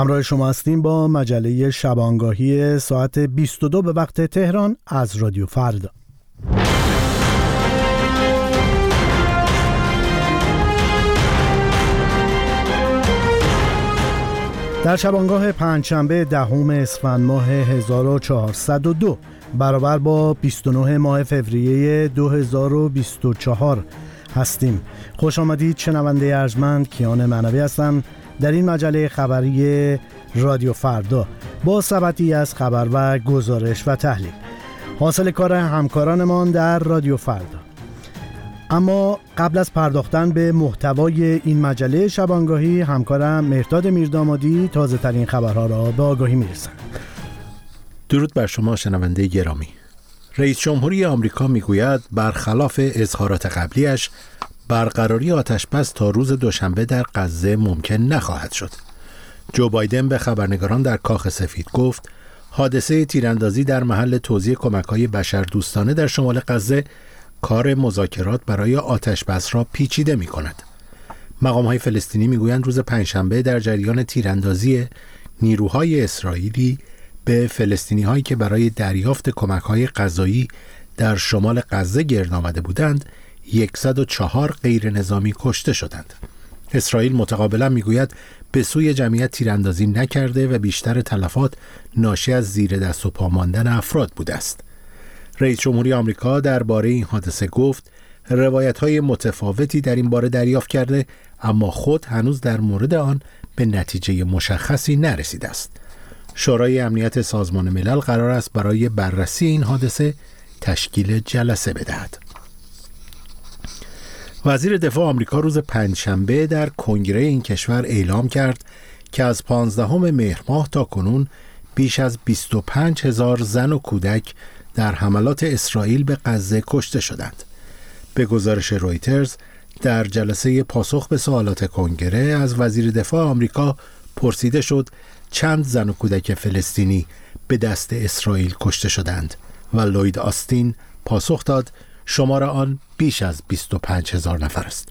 همراه شما هستیم با مجله شبانگاهی ساعت 22 به وقت تهران از رادیو فردا. در شبانگاه پنجشنبه دهم اسفند ماه 1402 برابر با 29 ماه فوریه 2024 هستیم. خوش آمدید شنونده ارجمند کیان معنوی هستم. در این مجله خبری رادیو فردا با سبتی از خبر و گزارش و تحلیل. حاصل کار همکارانمان در رادیو فردا. اما قبل از پرداختن به محتوای این مجله شبانگاهی همکارم مرداد میردامادی تازه ترین خبرها را به آگاهی می‌رسند درود بر شما شنونده گرامی. رئیس جمهوری آمریکا می‌گوید برخلاف اظهارات قبلیش برقراری آتشبس تا روز دوشنبه در غزه ممکن نخواهد شد. جو بایدن به خبرنگاران در کاخ سفید گفت حادثه تیراندازی در محل توزیع کمک های بشر دوستانه در شمال غزه کار مذاکرات برای آتشبس را پیچیده می کند. مقام های فلسطینی می‌گویند روز پنجشنبه در جریان تیراندازی نیروهای اسرائیلی به فلسطینی هایی که برای دریافت کمک های غذایی در شمال غزه گرد آمده بودند 104 غیر نظامی کشته شدند. اسرائیل متقابلا می‌گوید به سوی جمعیت تیراندازی نکرده و بیشتر تلفات ناشی از زیر دست و پا ماندن افراد بوده است. رئیس جمهوری آمریکا درباره این حادثه گفت روایت های متفاوتی در این باره دریافت کرده اما خود هنوز در مورد آن به نتیجه مشخصی نرسیده است. شورای امنیت سازمان ملل قرار است برای بررسی این حادثه تشکیل جلسه بدهد. وزیر دفاع آمریکا روز پنجشنبه در کنگره این کشور اعلام کرد که از 15 مهر ماه تا کنون بیش از 25 هزار زن و کودک در حملات اسرائیل به غزه کشته شدند. به گزارش رویترز در جلسه پاسخ به سوالات کنگره از وزیر دفاع آمریکا پرسیده شد چند زن و کودک فلسطینی به دست اسرائیل کشته شدند و لوید آستین پاسخ داد شمار آن بیش از 25 هزار نفر است.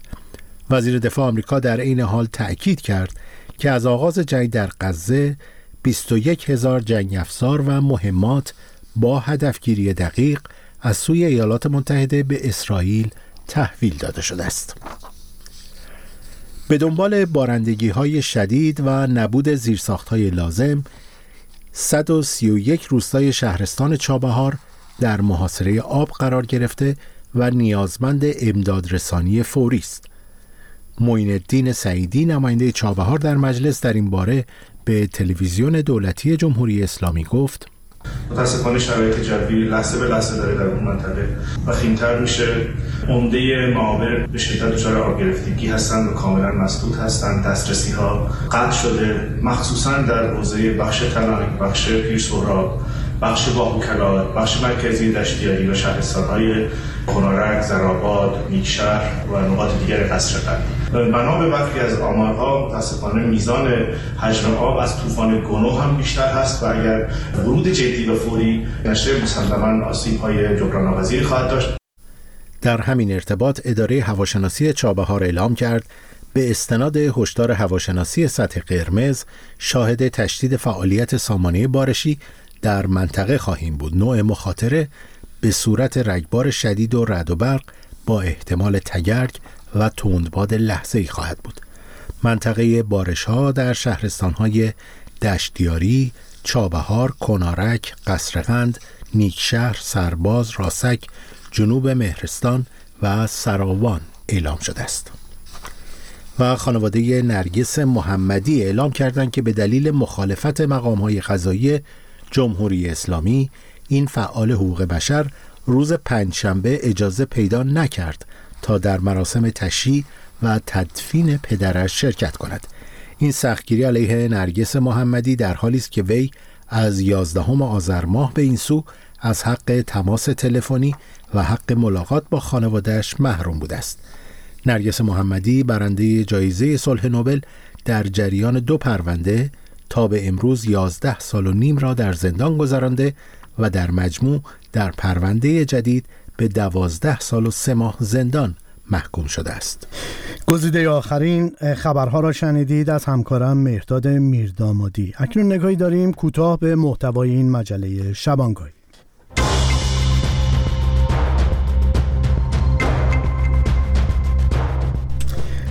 وزیر دفاع آمریکا در عین حال تأکید کرد که از آغاز جنگ در غزه 21 هزار جنگ افزار و مهمات با هدفگیری دقیق از سوی ایالات متحده به اسرائیل تحویل داده شده است. به دنبال بارندگی های شدید و نبود زیرساخت های لازم 131 روستای شهرستان چابهار در محاصره آب قرار گرفته و نیازمند امدادرسانی فوری است. معین الدین سعیدی نماینده چابهار در مجلس در این باره به تلویزیون دولتی جمهوری اسلامی گفت متاسفانه شرایط جوی لحظه به لحظه داره در اون منطقه و خیمتر میشه عمده معابر به شدت دچار آب گرفتگی هستند و کاملا مسدود هستند دسترسی ها قطع شده مخصوصا در حوزه بخش تلانک بخش پیرسورا بخش باهوکلا بخش مرکزی دشتیاری و شهرستانهای کنارک، زراباد، نیکشهر و نقاط دیگر قصر قلبی بنا به برخی از آمارها متاسفانه میزان حجم آب از طوفان گنو هم بیشتر هست و اگر ورود جدی و فوری نشه مسلما آسیب های جبران خواهد داشت. در همین ارتباط اداره هواشناسی چابهار اعلام کرد به استناد هشدار هواشناسی سطح قرمز شاهد تشدید فعالیت سامانه بارشی در منطقه خواهیم بود. نوع مخاطره به صورت رگبار شدید و رد و برق با احتمال تگرگ و تندباد لحظه ای خواهد بود منطقه بارش ها در شهرستان های دشتیاری، چابهار، کنارک، قصرقند، نیکشهر، سرباز، راسک، جنوب مهرستان و سراوان اعلام شده است. و خانواده نرگس محمدی اعلام کردند که به دلیل مخالفت مقام های غذایی جمهوری اسلامی این فعال حقوق بشر روز پنجشنبه اجازه پیدا نکرد تا در مراسم تشییع و تدفین پدرش شرکت کند. این سختگیری علیه نرگس محمدی در حالی است که وی از یازدهم آذر ماه به این سو از حق تماس تلفنی و حق ملاقات با خانوادهش محروم بوده است. نرگس محمدی برنده جایزه صلح نوبل در جریان دو پرونده تا به امروز 11 سال و نیم را در زندان گذرانده و در مجموع در پرونده جدید به دوازده سال و سه ماه زندان محکوم شده است. گزیده آخرین خبرها را شنیدید از همکارم مهداد میردامادی. اکنون نگاهی داریم کوتاه به محتوای این مجله شبانگاهی.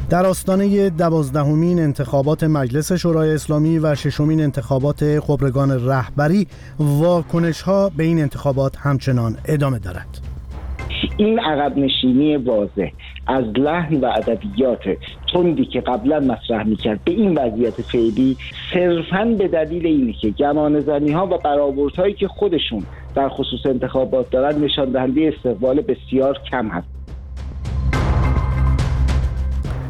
در آستانه دوازدهمین انتخابات مجلس شورای اسلامی و ششمین انتخابات خبرگان رهبری واکنش ها به این انتخابات همچنان ادامه دارد. این عقب نشینی واضح از لحن و ادبیات تندی که قبلا مطرح می‌کرد به این وضعیت فعلی صرفا به دلیل اینه که گمان ها و برآوردهایی که خودشون در خصوص انتخابات دارن نشان دهنده استقبال بسیار کم هست.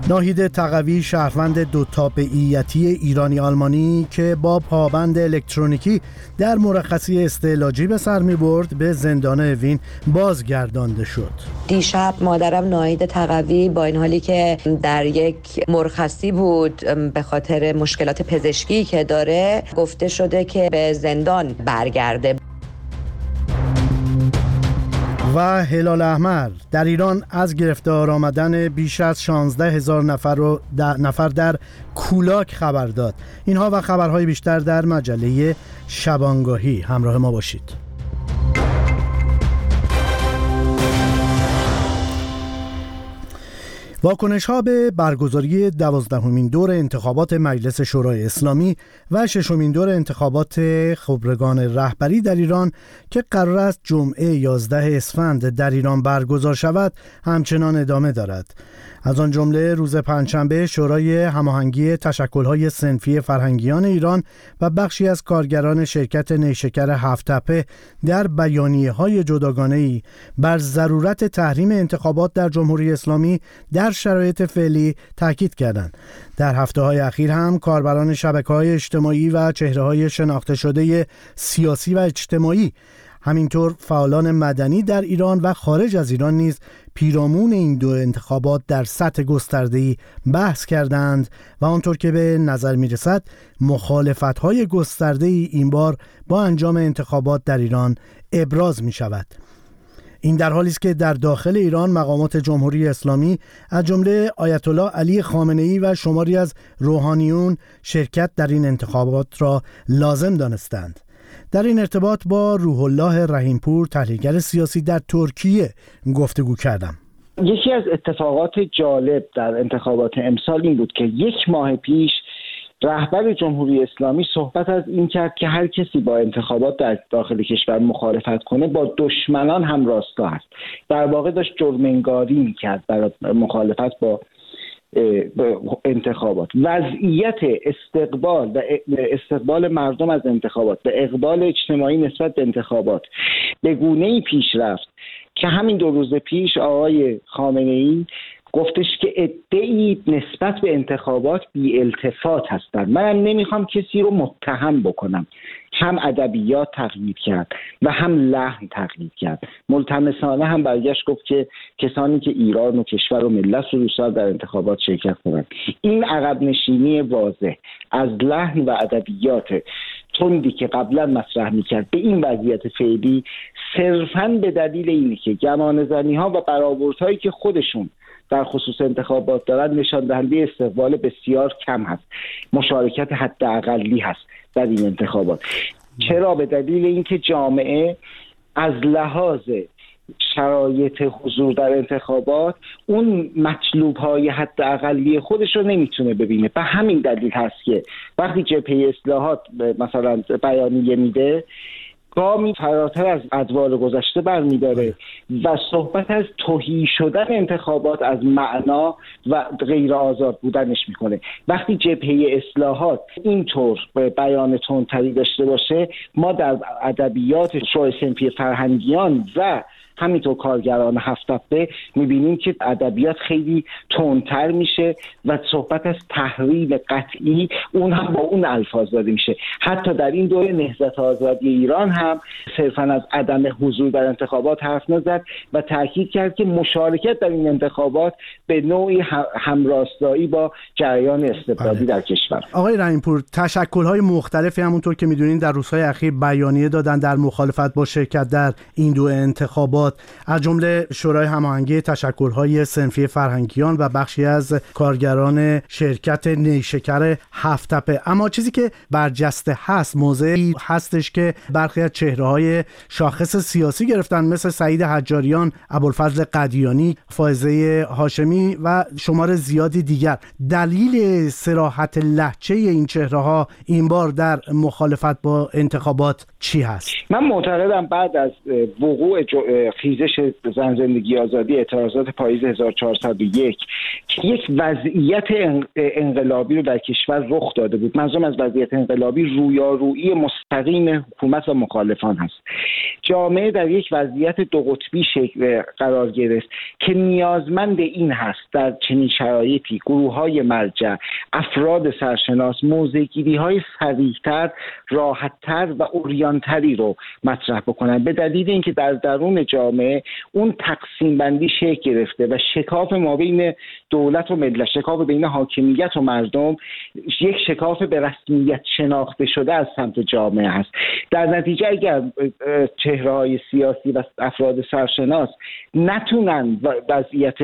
ناهید تقوی شهروند دو تابعیتی ایرانی آلمانی که با پابند الکترونیکی در مرخصی استعلاجی به سر می برد به زندان وین بازگردانده شد. دیشب مادرم ناهید تقوی با این حالی که در یک مرخصی بود به خاطر مشکلات پزشکی که داره گفته شده که به زندان برگرده. و هلال احمر در ایران از گرفتار آمدن بیش از 16 هزار نفر, رو نفر در کولاک خبر داد. اینها و خبرهای بیشتر در مجله شبانگاهی. همراه ما باشید. واکنش ها به برگزاری دوازدهمین دور انتخابات مجلس شورای اسلامی و ششمین دور انتخابات خبرگان رهبری در ایران که قرار است جمعه 11 اسفند در ایران برگزار شود همچنان ادامه دارد. از آن جمله روز پنجشنبه شورای هماهنگی تشکل‌های سنفی فرهنگیان ایران و بخشی از کارگران شرکت نیشکر هفتپه در بیانیه های جداگانه ای بر ضرورت تحریم انتخابات در جمهوری اسلامی در شرایط فعلی تاکید کردند. در هفته های اخیر هم کاربران شبکه های اجتماعی و چهره های شناخته شده سیاسی و اجتماعی همینطور فعالان مدنی در ایران و خارج از ایران نیز پیرامون این دو انتخابات در سطح گسترده‌ای بحث کردند و آنطور که به نظر می رسد مخالفت های گسترده ای این بار با انجام انتخابات در ایران ابراز می شود. این در حالی است که در داخل ایران مقامات جمهوری اسلامی از جمله آیت الله علی خامنه ای و شماری از روحانیون شرکت در این انتخابات را لازم دانستند. در این ارتباط با روح الله رحیمپور تحلیلگر سیاسی در ترکیه گفتگو کردم یکی از اتفاقات جالب در انتخابات امسال این بود که یک ماه پیش رهبر جمهوری اسلامی صحبت از این کرد که هر کسی با انتخابات در داخل کشور مخالفت کنه با دشمنان هم راستا است. در واقع داشت جرمنگاری می‌کرد برای مخالفت با انتخابات. وضعیت استقبال و استقبال مردم از انتخابات به اقبال اجتماعی نسبت به انتخابات به گونه ای پیش رفت که همین دو روز پیش آقای خامنه ای گفتش که ادعی نسبت به انتخابات بی التفات هستند منم نمی‌خوام کسی رو متهم بکنم. هم ادبیات تغییر کرد و هم لحن تغییر کرد. ملتمسانه هم برگشت گفت که کسانی که ایران و کشور و ملت رو دوست در انتخابات شرکت کنند این عقب نشینی واضح از لحن و ادبیات تندی که قبلا مطرح می‌کرد به این وضعیت فعلی صرفا به دلیل اینه که گمان ها و برآوردهایی که خودشون در خصوص انتخابات دارن نشان دهنده استقبال بسیار کم هست. مشارکت حداقلی هست در این انتخابات. چرا؟ به دلیل اینکه جامعه از لحاظ شرایط حضور در انتخابات اون مطلوب های حد اقلی خودش رو نمی‌تونه ببینه. به همین دلیل هست که وقتی جبهه اصلاحات مثلا بیانیه میده گامی فراتر از ادوار گذشته برمیداره و صحبت از توهی شدن انتخابات از معنا و غیر آزاد بودنش می‌کنه. وقتی جبهه اصلاحات اینطور به بیان تندتری داشته باشه ما در ادبیات شوع سنفی فرهنگیان و همینطور کارگران هفتفته می‌بینیم که ادبیات خیلی تندتر میشه و صحبت از تحریم قطعی اون هم با اون الفاظ داده میشه. حتی در این دوره نهضت آزادی ایران هم صرفا از عدم حضور در انتخابات حرف نزد و تاکید کرد که مشارکت در این انتخابات به نوعی همراستایی با جریان استبدادی بله. در کشور. آقای رحیمپور های مختلفی همونطور که می‌دونین در روزهای اخیر بیانیه دادن در مخالفت با شرکت در این دو انتخابات. انتخابات از جمله شورای هماهنگی تشکل‌های سنفی فرهنگیان و بخشی از کارگران شرکت نیشکر هفتپه. اما چیزی که برجسته هست موضعی هستش که برخی از چهره شاخص سیاسی گرفتن مثل سعید حجاریان ابوالفضل قدیانی فائزه هاشمی و شمار زیادی دیگر. دلیل سراحت لحچه این چهره ها این بار در مخالفت با انتخابات چی هست؟ من معتقدم بعد از وقوع خیزش زن زندگی آزادی اعتراضات پاییز 1401 که یک وضعیت انقلابی رو در کشور رخ داده بود. منظورم از وضعیت انقلابی رویارویی مستقیم حکومت و مخالفان هست. جامعه در یک وضعیت دو قطبی شکل قرار گرفت که نیازمند این هست در چنین شرایطی گروه های مرجع افراد سرشناس موزگیری های سریعتر راحتتر و اوریانتری رو مطرح بکنن به دلیل اینکه در درون جامعه اون تقسیم بندی شکل گرفته و شکاف ما بین دولت و ملت شکاف بین حاکمیت و مردم یک شکاف به رسمیت شناخته شده از سمت جامعه هست. در نتیجه اگر چهره های سیاسی و افراد سرشناس نتونن وضعیت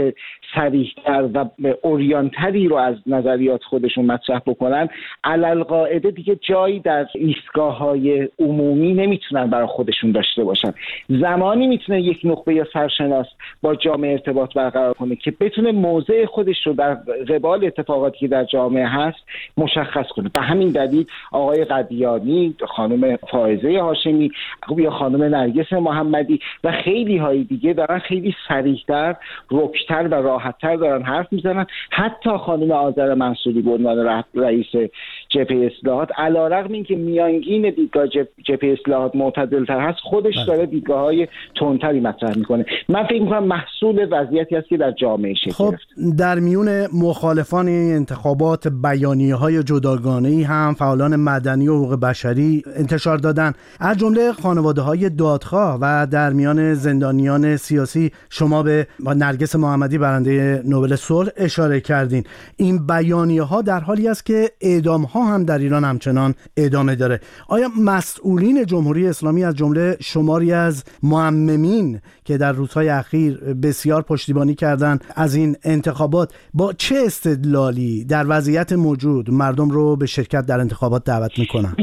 سریحتر و اوریانتری رو از نظریات خودشون مطرح بکنن علل قاعده دیگه جایی در ایستگاه های عمومی نمی‌تونن برای خودشون داشته باشن. زمانی می‌تونه یک نخبه یا سرشناس با جامعه ارتباط برقرار کنه که بتونه موضع خودش رو در قبال اتفاقاتی که در جامعه هست مشخص کنه. به همین دلیل آقای قدیانی خانم فائزه هاشمی یا خانم نرگس محمدی و خیلی های دیگه دارن خیلی سریحتر رکتر و راحتتر دارن حرف می‌زنن. حتی خانم آذر منصوری به عنوان رئیس جبهه اصلاحات علیرغم اینکه میانگین دیدگاه جبهه اصلاحات معتدلتر هست خودش بله. داره دیدگاه های تندتری مطرح می‌کنه. من فکر می‌کنم محصول وضعیتی هست که در جامعه شکل خب در میون مخالفان انتخابات بیانیه های جداگانه ای هم فعالان مدنی و حقوق بشری انتشار دادن. از جمله خانواده های دادخواه و در میان زندانیان سیاسی شما به نرگس محمدی برنده نوبل صلح اشاره کردین. این بیانیه ها در حالی است که اعدام هم در ایران همچنان ادامه داره. آیا مسئولین جمهوری اسلامی از جمله شماری از معممین که در روزهای اخیر بسیار پشتیبانی کردند از این انتخابات با چه استدلالی در وضعیت موجود مردم رو به شرکت در انتخابات دعوت می‌کنن؟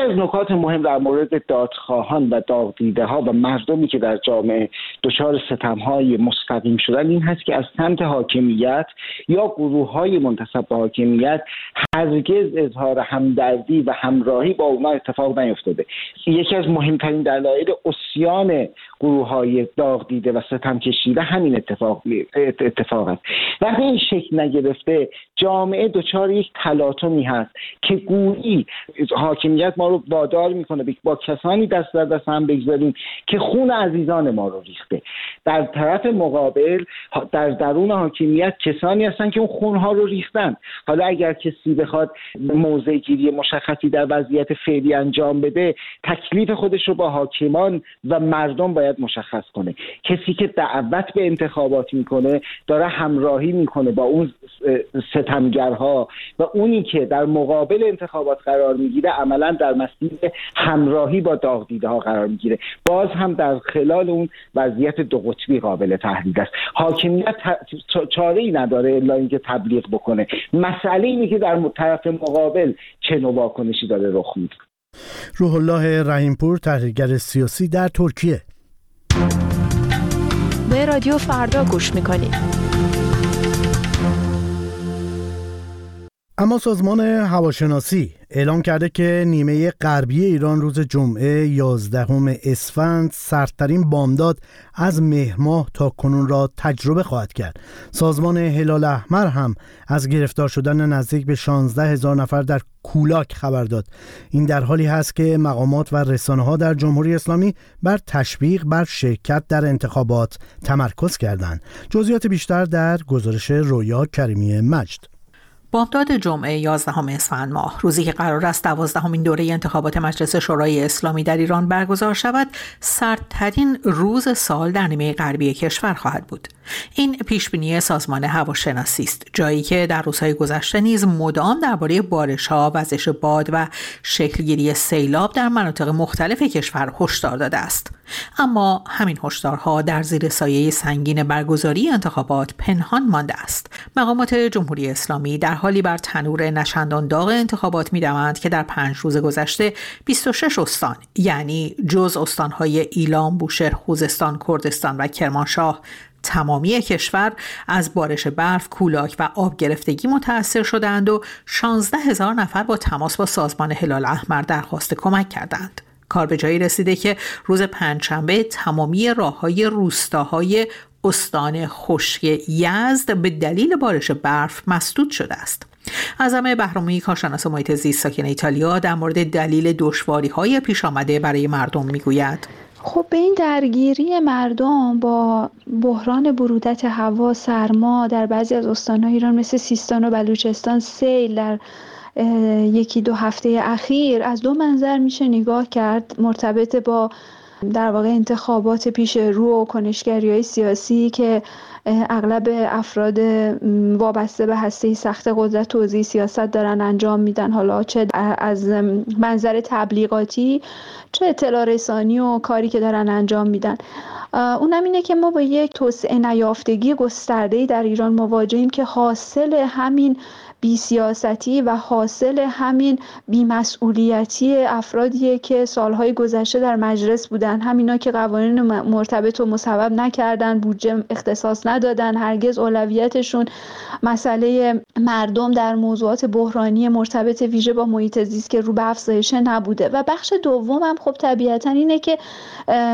یکی از نکات مهم در مورد دادخواهان و داغدیده ها و مردمی که در جامعه دچار ستم های مستقیم شدن این هست که از سمت حاکمیت یا گروه های منتصب به حاکمیت هرگز اظهار همدردی و همراهی با اونا اتفاق نیفتاده. یکی از مهمترین دلایل اسیان گروه های داغ و ستم کشیده همین اتفاق اتفاق است. وقتی این شکل نگرفته جامعه دچار یک تلاطمی هست که گویی حاکمیت ما رو وادار می‌کنه. با کسانی دست در دست هم بگذاریم که خون عزیزان ما رو ریخته. در طرف مقابل در درون حاکمیت کسانی هستن که اون خونها رو ریختن. حالا اگر کسی بخواد موضع گیری مشخصی در وضعیت فعلی انجام بده تکلیف خودش رو با حاکمان و مردم باید مشخص کنه. کسی که دعوت به انتخابات می‌کنه داره همراهی می‌کنه با اون ستمگرها و اونی که در مقابل انتخابات قرار می‌گیره عملا در مسیر همراهی با داغدیده ها قرار می‌گیره. باز هم در خلال اون وضعیت دو قطبی قابل تحلیل است. حاکمیت چاره ای نداره الا اینکه تبلیغ بکنه. مسئله اینه که در طرف مقابل چه نوع واکنشی داره رخ میده. روح الله رحیمپور تحلیلگر سیاسی در ترکیه. به رادیو فردا گوش می‌کنید. اما سازمان هواشناسی اعلام کرده که نیمه غربی ایران روز جمعه 11 اسفند سردترین بامداد از مهر تا کنون را تجربه خواهد کرد. سازمان هلال احمر هم از گرفتار شدن نزدیک به 16 هزار نفر در کولاک خبر داد. این در حالی هست که مقامات و رسانه ها در جمهوری اسلامی بر تشویق بر شرکت در انتخابات تمرکز کردند. جزئیات بیشتر در گزارش رویا کریمی مجد. بامداد جمعه 11 اسفند ماه. روزی که قرار است دوازدهمین دوره انتخابات مجلس شورای اسلامی در ایران برگزار شود سردترین روز سال در نیمه غربی کشور خواهد بود. این پیش بینی سازمان هواشناسی است جایی که در روزهای گذشته نیز مدام درباره بارش ها وزش باد و شکلگیری سیلاب در مناطق مختلف کشور هشدار داده است. اما همین هشدارها در زیر سایه سنگین برگزاری انتخابات پنهان مانده است. مقامات جمهوری اسلامی در حالی بر تنور نشندان داغ انتخابات می‌دوند که در پنج روز گذشته 26 استان یعنی جز استانهای ایلام، بوشهر، خوزستان، کردستان و کرمانشاه تمامی کشور از بارش برف، کولاک و آب گرفتگی متأثر شدند و 16 هزار نفر با تماس با سازمان هلال احمر درخواست کمک کردند. کار به جایی رسیده که روز پنجشنبه تمامی راه های روستاهای استان خشک یزد به دلیل بارش برف مسدود شده است. اعظم بهرامی کارشناس محیط زیست ساکن ایتالیا در مورد دلیل دشواری های پیش آمده برای مردم می‌گوید خب به این درگیری مردم با بحران برودت هوا سرما در بعضی از استانهای ایران مثل سیستان و بلوچستان سیل در یکی دو هفته اخیر از دو منظر میشه نگاه کرد مرتبط با در واقع انتخابات پیش رو و کنشگری های سیاسی که اغلب افراد وابسته به هسته سخت قدرت توضیح سیاست دارن انجام میدن. حالا چه از منظر تبلیغاتی چه اطلاع رسانی و کاری که دارن انجام میدن. اونم اینه که ما با یک توسعه نیافتگی گسترده در ایران مواجهیم که حاصل همین بیسیاستی و حاصل همین بیمسئولیتی افرادیه که سالهای گذشته در مجلس بودن. همینا که قوانین مرتبط و مصوب نکردن بودجه اختصاص ندادن هرگز اولویتشون مسئله مردم در موضوعات بحرانی مرتبط ویژه با محیط زیست که رو به نبوده. و بخش دوم هم خب طبیعتا اینه که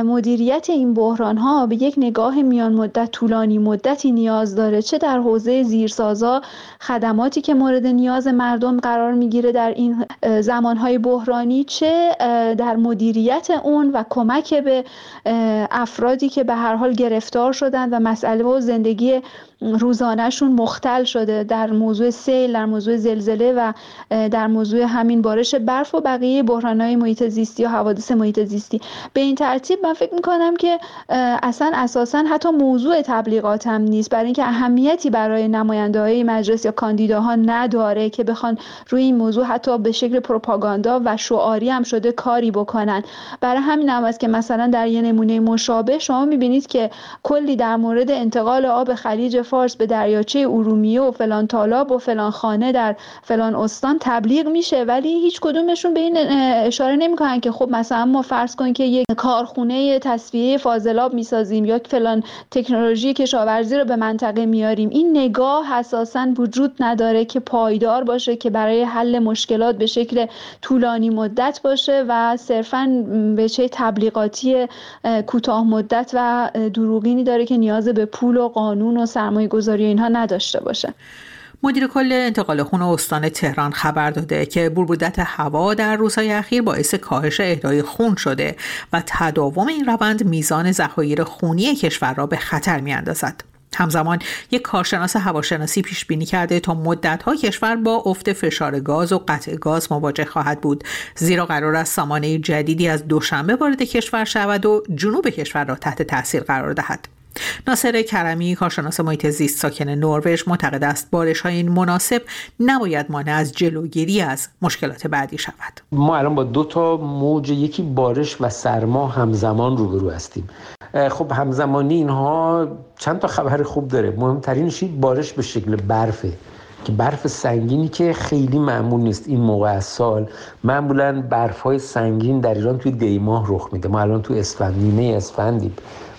مدیریت این بحران ها به یک نگاه میان مدت طولانی مدتی نیاز داره. چه در حوزه زیرسازا خدماتی که مورد نیاز مردم قرار می‌گیره در این زمانهای بحرانی چه در مدیریت اون و کمک به افرادی که به هر حال گرفتار شدن و مسئله و زندگی روزانهشون مختل شده در موضوع سیل در موضوع زلزله و در موضوع همین بارش برف و بقیه بحرانهای محیط زیستی و حوادث محیط زیستی. به این ترتیب من فکر می‌کنم که اصلا اساسا حتی موضوع تبلیغات هم نیست. برای اینکه اهمیتی برای نماینده های مجلس یا کاندیداها نداره که بخوان روی این موضوع حتی به شکل پروپاگاندا و شعاری هم شده کاری بکنن. برای همین هم است که مثلا در یه نمونه مشابه شما می‌بینید که کلی در مورد انتقال آب خلیج فارس به دریاچه ارومیه و فلان تالاب و فلان خانه در فلان استان تبلیغ میشه ولی هیچ کدومشون به این اشاره نمی‌کنن که خب مثلا ما فرض کنیم که یک کارخونه تصفیه فاضلاب می‌سازیم یا فلان تکنولوژی کشاورزی رو به منطقه میاریم. این نگاه اساسا وجود نداره که پایدار باشه که برای حل مشکلات به شکل طولانی مدت باشه و صرفا به چه تبلیغاتی کوتاه مدت و دروغینی داره که نیاز به پول و قانون و سرمایه گذاری اینها نداشته باشه مدیر کل انتقال خون استان تهران خبر داده که بربودت هوا در روزهای اخیر باعث کاهش اهدای خون شده و تداوم این روند میزان ذخایر خونی کشور را به خطر میاندازد. همزمان یک کارشناس هواشناسی پیش بینی کرده تا مدت ها کشور با افت فشار گاز و قطع گاز مواجه خواهد بود. زیرا قرار است سامانه جدیدی از دوشنبه وارد کشور شود و جنوب کشور را تحت تاثیر قرار دهد. ناصر کرمی کارشناس محیط زیست ساکن نروژ معتقد است بارش های این مناسب نباید مانع از جلوگیری از مشکلات بعدی شود. ما الان با دو تا موج یکی بارش و سرما همزمان روبرو هستیم. خب همزمانی اینها چند تا خبر خوب داره. مهمترینش بارش به شکل برفه. که برف سنگینی که خیلی معمول نیست این موقع از سال. معمولا برف های سنگین در ایران توی دیماه رخ میده. ما الان تو اسفند نیمه اسفندیم.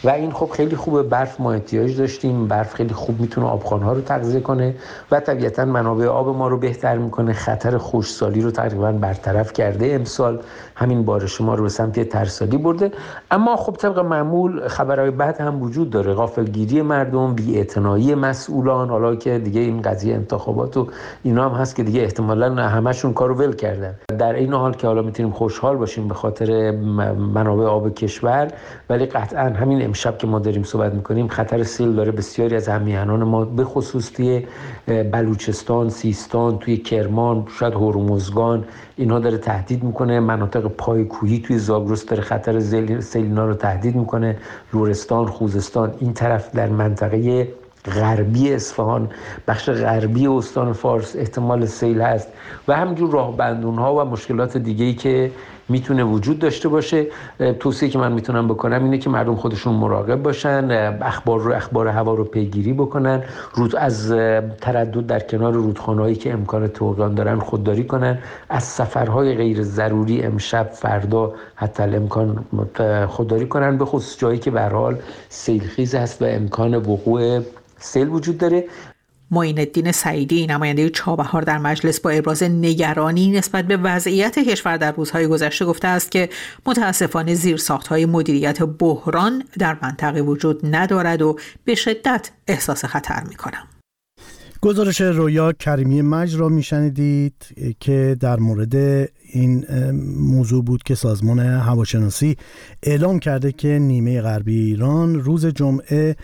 و این خب خیلی خوبه برف ما احتیاج داشتیم برف خیلی خوب می‌تونه آبخانها رو تغذیه کنه و طبیعتا منابع آب ما رو بهتر می‌کنه خطر خوشسالی رو تقریبا برطرف کرده امسال. همین بارش ما رو به سمت ترسالی برده. اما خب طبق معمول خبرهای بعد هم وجود داره. غافلگیری مردم بی مسئولان حالا که دیگه این قضیه انتخابات و اینا هم هست که دیگه احتمالا همشون کارو ول کردن. در این حال که حالا می‌تونیم خوشحال باشیم به خاطر منابع آب کشور ولی قطعا همین امشب که ما داریم صحبت می‌کنیم خطر سیل داره. بسیاری از همیهنان ما به خصوص توی بلوچستان سیستان توی کرمان شاید هرمزگان اینها داره تهدید می‌کنه. مناطق پای کوهی توی زاگرس داره خطر سیل رو تهدید می‌کنه. لورستان خوزستان این طرف در منطقه غربی اصفهان بخش غربی استان فارس احتمال سیل هست. و همینجور راه بندون ها و مشکلات دیگه ای که می‌تونه وجود داشته باشه. توصیه که من می‌تونم بکنم اینه که مردم خودشون مراقب باشن اخبار رو اخبار هوا رو پیگیری بکنن رود از تردد در کنار رودخانهایی که امکان توقیان دارن خودداری کنن. از سفرهای غیر ضروری امشب فردا حتی امکان خودداری کنن. به خصوص جایی که به حال سیلخیز هست و امکان وقوع سیل وجود داره. معین الدین سعیدی نماینده چابهار در مجلس با ابراز نگرانی نسبت به وضعیت کشور در روزهای گذشته گفته است که متاسفانه زیر های مدیریت بحران در منطقه وجود ندارد و به شدت احساس خطر می کنم. گزارش رویا کریمی مج را میشنیدید که در مورد این موضوع بود که سازمان هواشناسی اعلام کرده که نیمه غربی ایران روز جمعه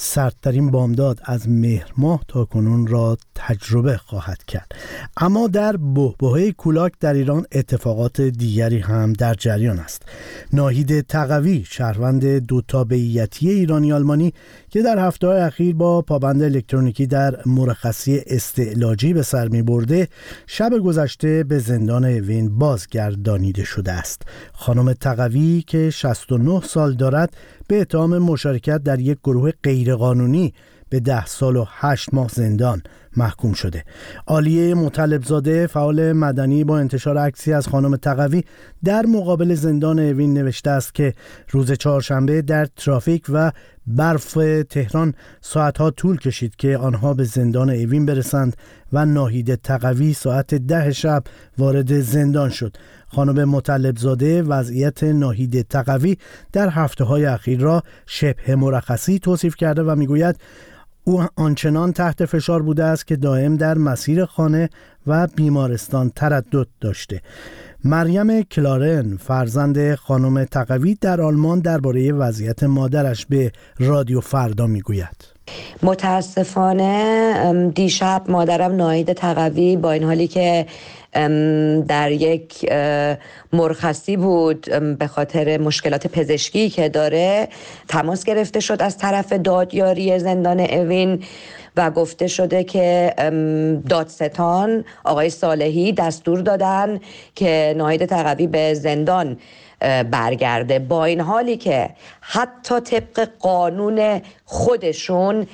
سردترین بامداد از مهر ماه تا کنون را تجربه خواهد کرد. اما در بهبهه کولاک در ایران اتفاقات دیگری هم در جریان است. ناهید تقوی شهروند دو تابعیتی ایرانی آلمانی که در هفته اخیر با پابند الکترونیکی در مرخصی استعلاجی به سر می برده شب گذشته به زندان اوین بازگردانیده شده است. خانم تقوی که 69 سال دارد به اتهام مشارکت در یک گروه غیرقانونی به ده سال و هشت ماه زندان محکوم شده. عالیه مطلبزاده فعال مدنی با انتشار عکسی از خانم تقوی در مقابل زندان اوین نوشته است که روز چهارشنبه در ترافیک و برف تهران ساعتها طول کشید که آنها به زندان اوین برسند و ناهید تقوی ساعت ده شب وارد زندان شد. خانم مطلبزاده وضعیت ناهید تقوی در هفته های اخیر را شبه مرخصی توصیف کرده و می‌گوید او آنچنان تحت فشار بوده است که دائم در مسیر خانه و بیمارستان تردد داشته. مریم کلارن فرزند خانم تقوی در آلمان درباره وضعیت مادرش به رادیو فردا می‌گوید. متاسفانه دیشب مادرم ناهید تقوی با این حالی که در یک مرخصی بود به خاطر مشکلات پزشکی که داره تماس گرفته شد از طرف دادیاری زندان اوین. و گفته شده که دادستان آقای صالحی دستور دادن که ناهید تقوی به زندان برگرده. با این حالی که حتی طبق قانون خودشون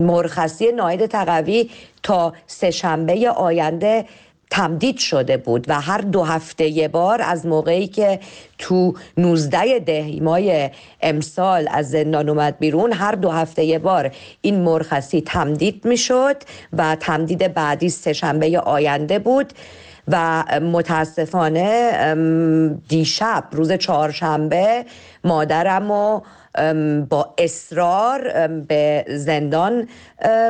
مرخصی ناهید تقوی تا سهشنبه آینده تمدید شده بود و هر دو هفته یه بار از موقعی که تو 19 دهیمای امسال از زندان اومد بیرون هر دو هفته یه بار این مرخصی تمدید می‌شد و تمدید بعدی سهشنبه آینده بود و متاسفانه دیشب روز چهارشنبه مادرم و با اصرار به زندان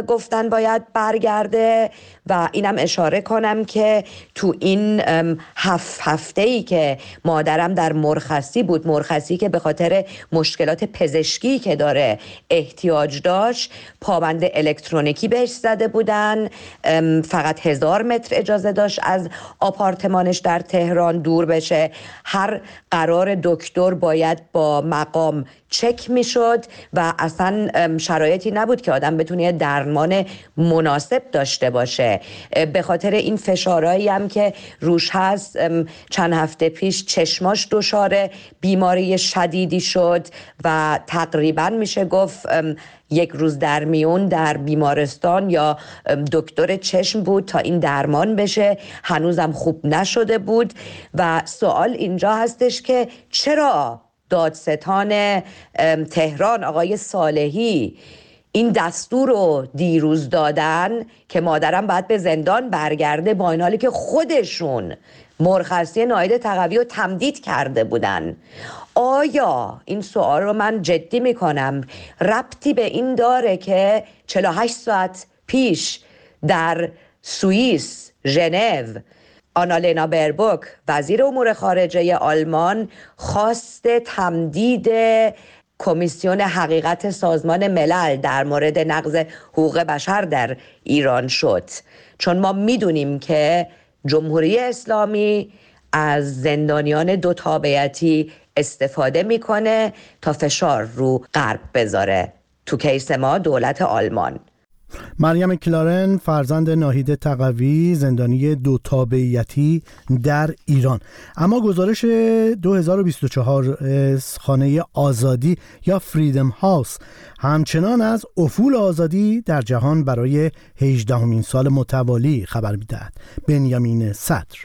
گفتن باید برگرده و اینم اشاره کنم که تو این هفت هفته ای که مادرم در مرخصی بود مرخصی که به خاطر مشکلات پزشکی که داره احتیاج داشت پابند الکترونیکی بهش زده بودن. فقط هزار متر اجازه داشت از آپارتمانش در تهران دور بشه. هر قرار دکتر باید با مقام چک می‌شد و اصلا شرایطی نبود که آدم بتونه درمان مناسب داشته باشه. به خاطر این فشارهایی هم که روش هست چند هفته پیش چشماش دچار بیماری شدیدی شد و تقریبا میشه گفت یک روز در میون در بیمارستان یا دکتر چشم بود تا این درمان بشه. هنوزم خوب نشده بود و سوال اینجا هستش که چرا دادستان تهران آقای صالحی این دستور رو دیروز دادن که مادرم باید به زندان برگرده با این حالی که خودشون مرخصی ناید تقوی رو تمدید کرده بودن. آیا این سوال رو من جدی می‌کنم؟ ربطی به این داره که 48 ساعت پیش در سوئیس ژنو آنالنا بربوک وزیر امور خارجه آلمان خواست تمدید کمیسیون حقیقت سازمان ملل در مورد نقض حقوق بشر در ایران شد. چون ما می‌دونیم که جمهوری اسلامی از زندانیان دو تابعیتی استفاده می‌کنه تا فشار رو غرب بذاره. تو کیس ما دولت آلمان. مریم کلارن فرزند ناهید تقوی زندانی دو تابعیتی در ایران. اما گزارش 2024 خانه آزادی یا فریدم هاوس همچنان از افول آزادی در جهان برای 18 سال متوالی خبر می‌دهد. بنیامین صدر.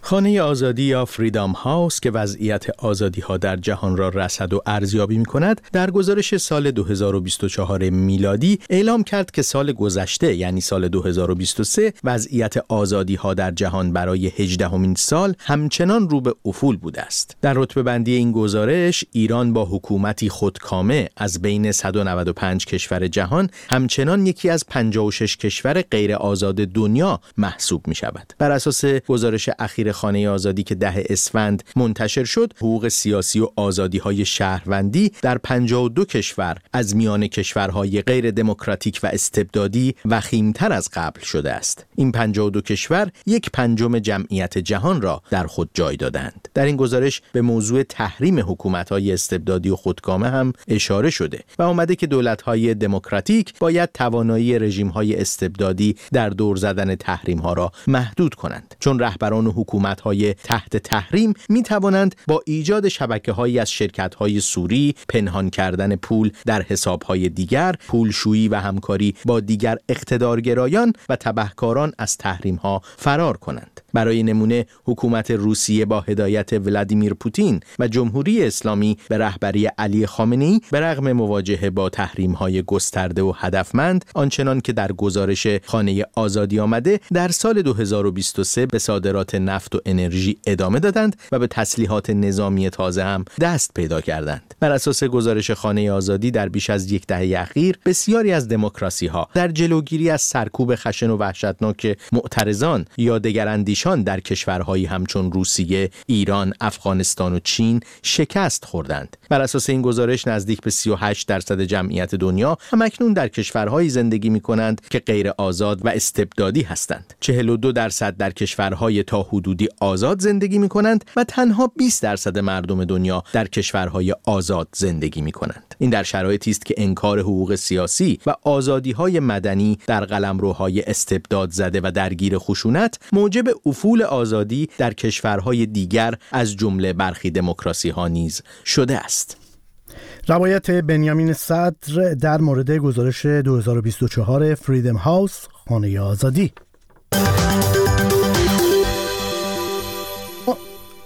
خانه آزادی یا فریدام هاوس که وضعیت آزادی ها در جهان را رسد و ارزیابی می کند در گزارش سال 2024 میلادی اعلام کرد که سال گذشته یعنی سال 2023 وضعیت آزادی ها در جهان برای 18 همین سال همچنان رو به افول بوده است. در رتبه بندی این گزارش ایران با حکومتی خودکامه از بین 195 کشور جهان همچنان یکی از 56 کشور غیر آزاد دنیا محسوب می شود بر اساس گزارش اخیر خانه آزادی که ده اسفند منتشر شد حقوق سیاسی و آزادی های شهروندی در 52 کشور از میان کشورهای غیر دموکراتیک و استبدادی وخیمتر از قبل شده است. این 52 کشور یک پنجم جمعیت جهان را در خود جای دادند. در این گزارش به موضوع تحریم حکومت های استبدادی و خودکامه هم اشاره شده و آمده که دولت های دموکراتیک باید توانایی رژیم های استبدادی در دور زدن تحریم ها را محدود کنند. چون رهبران حکومت های تحت تحریم می توانند با ایجاد شبکه هایی از شرکت های سوری پنهان کردن پول در حساب های دیگر پولشویی و همکاری با دیگر اقتدارگرایان و تبهکاران از تحریم ها فرار کنند. برای نمونه حکومت روسیه با هدایت ولادیمیر پوتین و جمهوری اسلامی به رهبری علی خامنه‌ای به رغم مواجهه با تحریم های گسترده و هدفمند آنچنان که در گزارش خانه آزادی آمده در سال 2023 به صادرات نفت و انرژی ادامه دادند و به تسلیحات نظامی تازه هم دست پیدا کردند بر اساس گزارش خانه آزادی در بیش از یک دهه اخیر بسیاری از دموکراسی ها در جلوگیری از سرکوب خشن و وحشتناک معترضان یا دگراندیشان در کشورهایی همچون روسیه، ایران، افغانستان و چین شکست خوردند. بر اساس این گزارش نزدیک به 38 درصد جمعیت دنیا همکنون در کشورهایی زندگی می کنند که غیر آزاد و استبدادی هستند. 42 درصد در کشورهای تا حدودی آزاد زندگی می کنند و تنها 20 درصد مردم دنیا در کشورهای آزاد زندگی می کنند. این در شرایطی است که انکار حقوق سیاسی و آزادی های مدنی در قلمروهای استبداد زده و درگیر خشونت موجب افول آزادی در کشورهای دیگر از جمله برخی دموکراسی ها نیز شده است. روایت بنیامین صدر در مورد گزارش 2024 فریدم هاوس خانه آزادی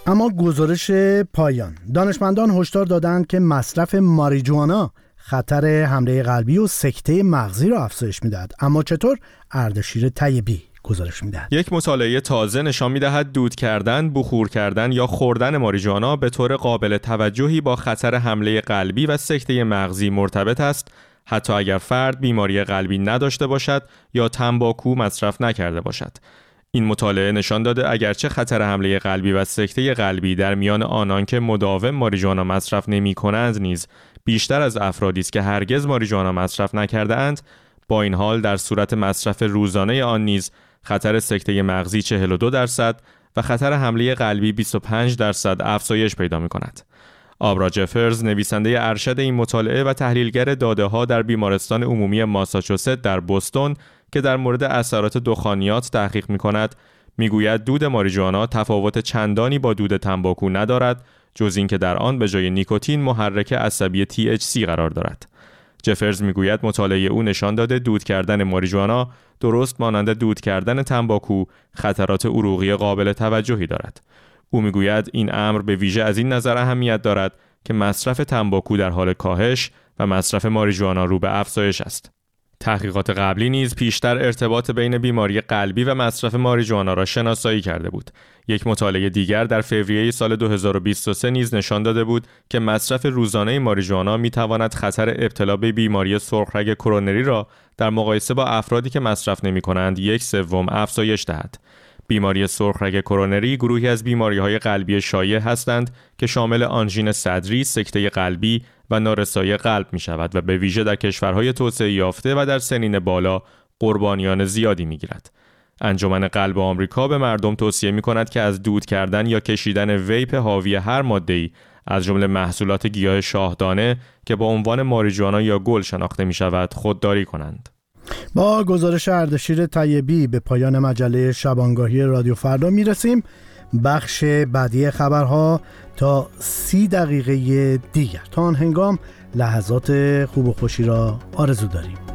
اما گزارش پایان. دانشمندان هشدار دادند که مصرف ماریجوانا خطر حمله قلبی و سکته مغزی را افزایش می‌دهد. اما چطور؟ اردشیر طیبی گزارش می‌دهد. یک مطالعه تازه نشان می‌دهد دود کردن، بخور کردن یا خوردن ماریجوانا به طور قابل توجهی با خطر حمله قلبی و سکته مغزی مرتبط است. حتی اگر فرد بیماری قلبی نداشته باشد یا تنباکو مصرف نکرده باشد. این مطالعه نشان داده اگرچه خطر حمله قلبی و سکته قلبی در میان آنان که مداوم ماریجوانا مصرف نمی کنند نیز بیشتر از افرادی است که هرگز ماریجوانا مصرف نکرده اند با این حال در صورت مصرف روزانه آن نیز خطر سکته مغزی 42 درصد و خطر حمله قلبی 25 درصد افزایش پیدا می کند. آبرا جفرز نویسنده ارشد این مطالعه و تحلیلگر داده ها در بیمارستان عمومی ماساچوست در بوستون که در مورد اثرات دخانیات تحقیق می کند می‌گوید دود ماریجوانا تفاوت چندانی با دود تنباکو ندارد جز اینکه در آن به جای نیکوتین محرک عصبی THC قرار دارد. جفرز می‌گوید مطالعه او نشان داده دود کردن ماریجوانا درست مانند دود کردن تنباکو خطرات عروقی قابل توجهی دارد. او می‌گوید این امر به ویژه از این نظر اهمیت دارد که مصرف تنباکو در حال کاهش و مصرف ماریجوانا رو به افزایش است. تحقیقات قبلی نیز پیشتر ارتباط بین بیماری قلبی و مصرف ماریجوانا را شناسایی کرده بود. یک مطالعه دیگر در فوریه سال 2023 نیز نشان داده بود که مصرف روزانه ماریجوانا می تواند خطر ابتلا به بیماری سرخرگ کرونری را در مقایسه با افرادی که مصرف نمی کنند یک سوم افزایش دهد. بیماری سرخرگ کرونری گروهی از بیماری های قلبی شایع هستند که شامل آنژین صدری، سکته قلبی و نارسایی قلب می شود و به ویژه در کشورهای توسعه یافته و در سنین بالا قربانیان زیادی می گیرد. انجمن قلب آمریکا به مردم توصیه می کند که از دود کردن یا کشیدن ویپ حاوی هر ماده از جمله محصولات گیاه شاهدانه که با عنوان ماریجوانا یا گل شناخته می شود خودداری کنند. با گزارش اردشیر طیبی به پایان مجله شبانگاهی رادیو فردا می رسیم بخش بعدی خبرها تا سی دقیقه دیگر. تا آن هنگام لحظات خوب و خوشی را آرزو داریم.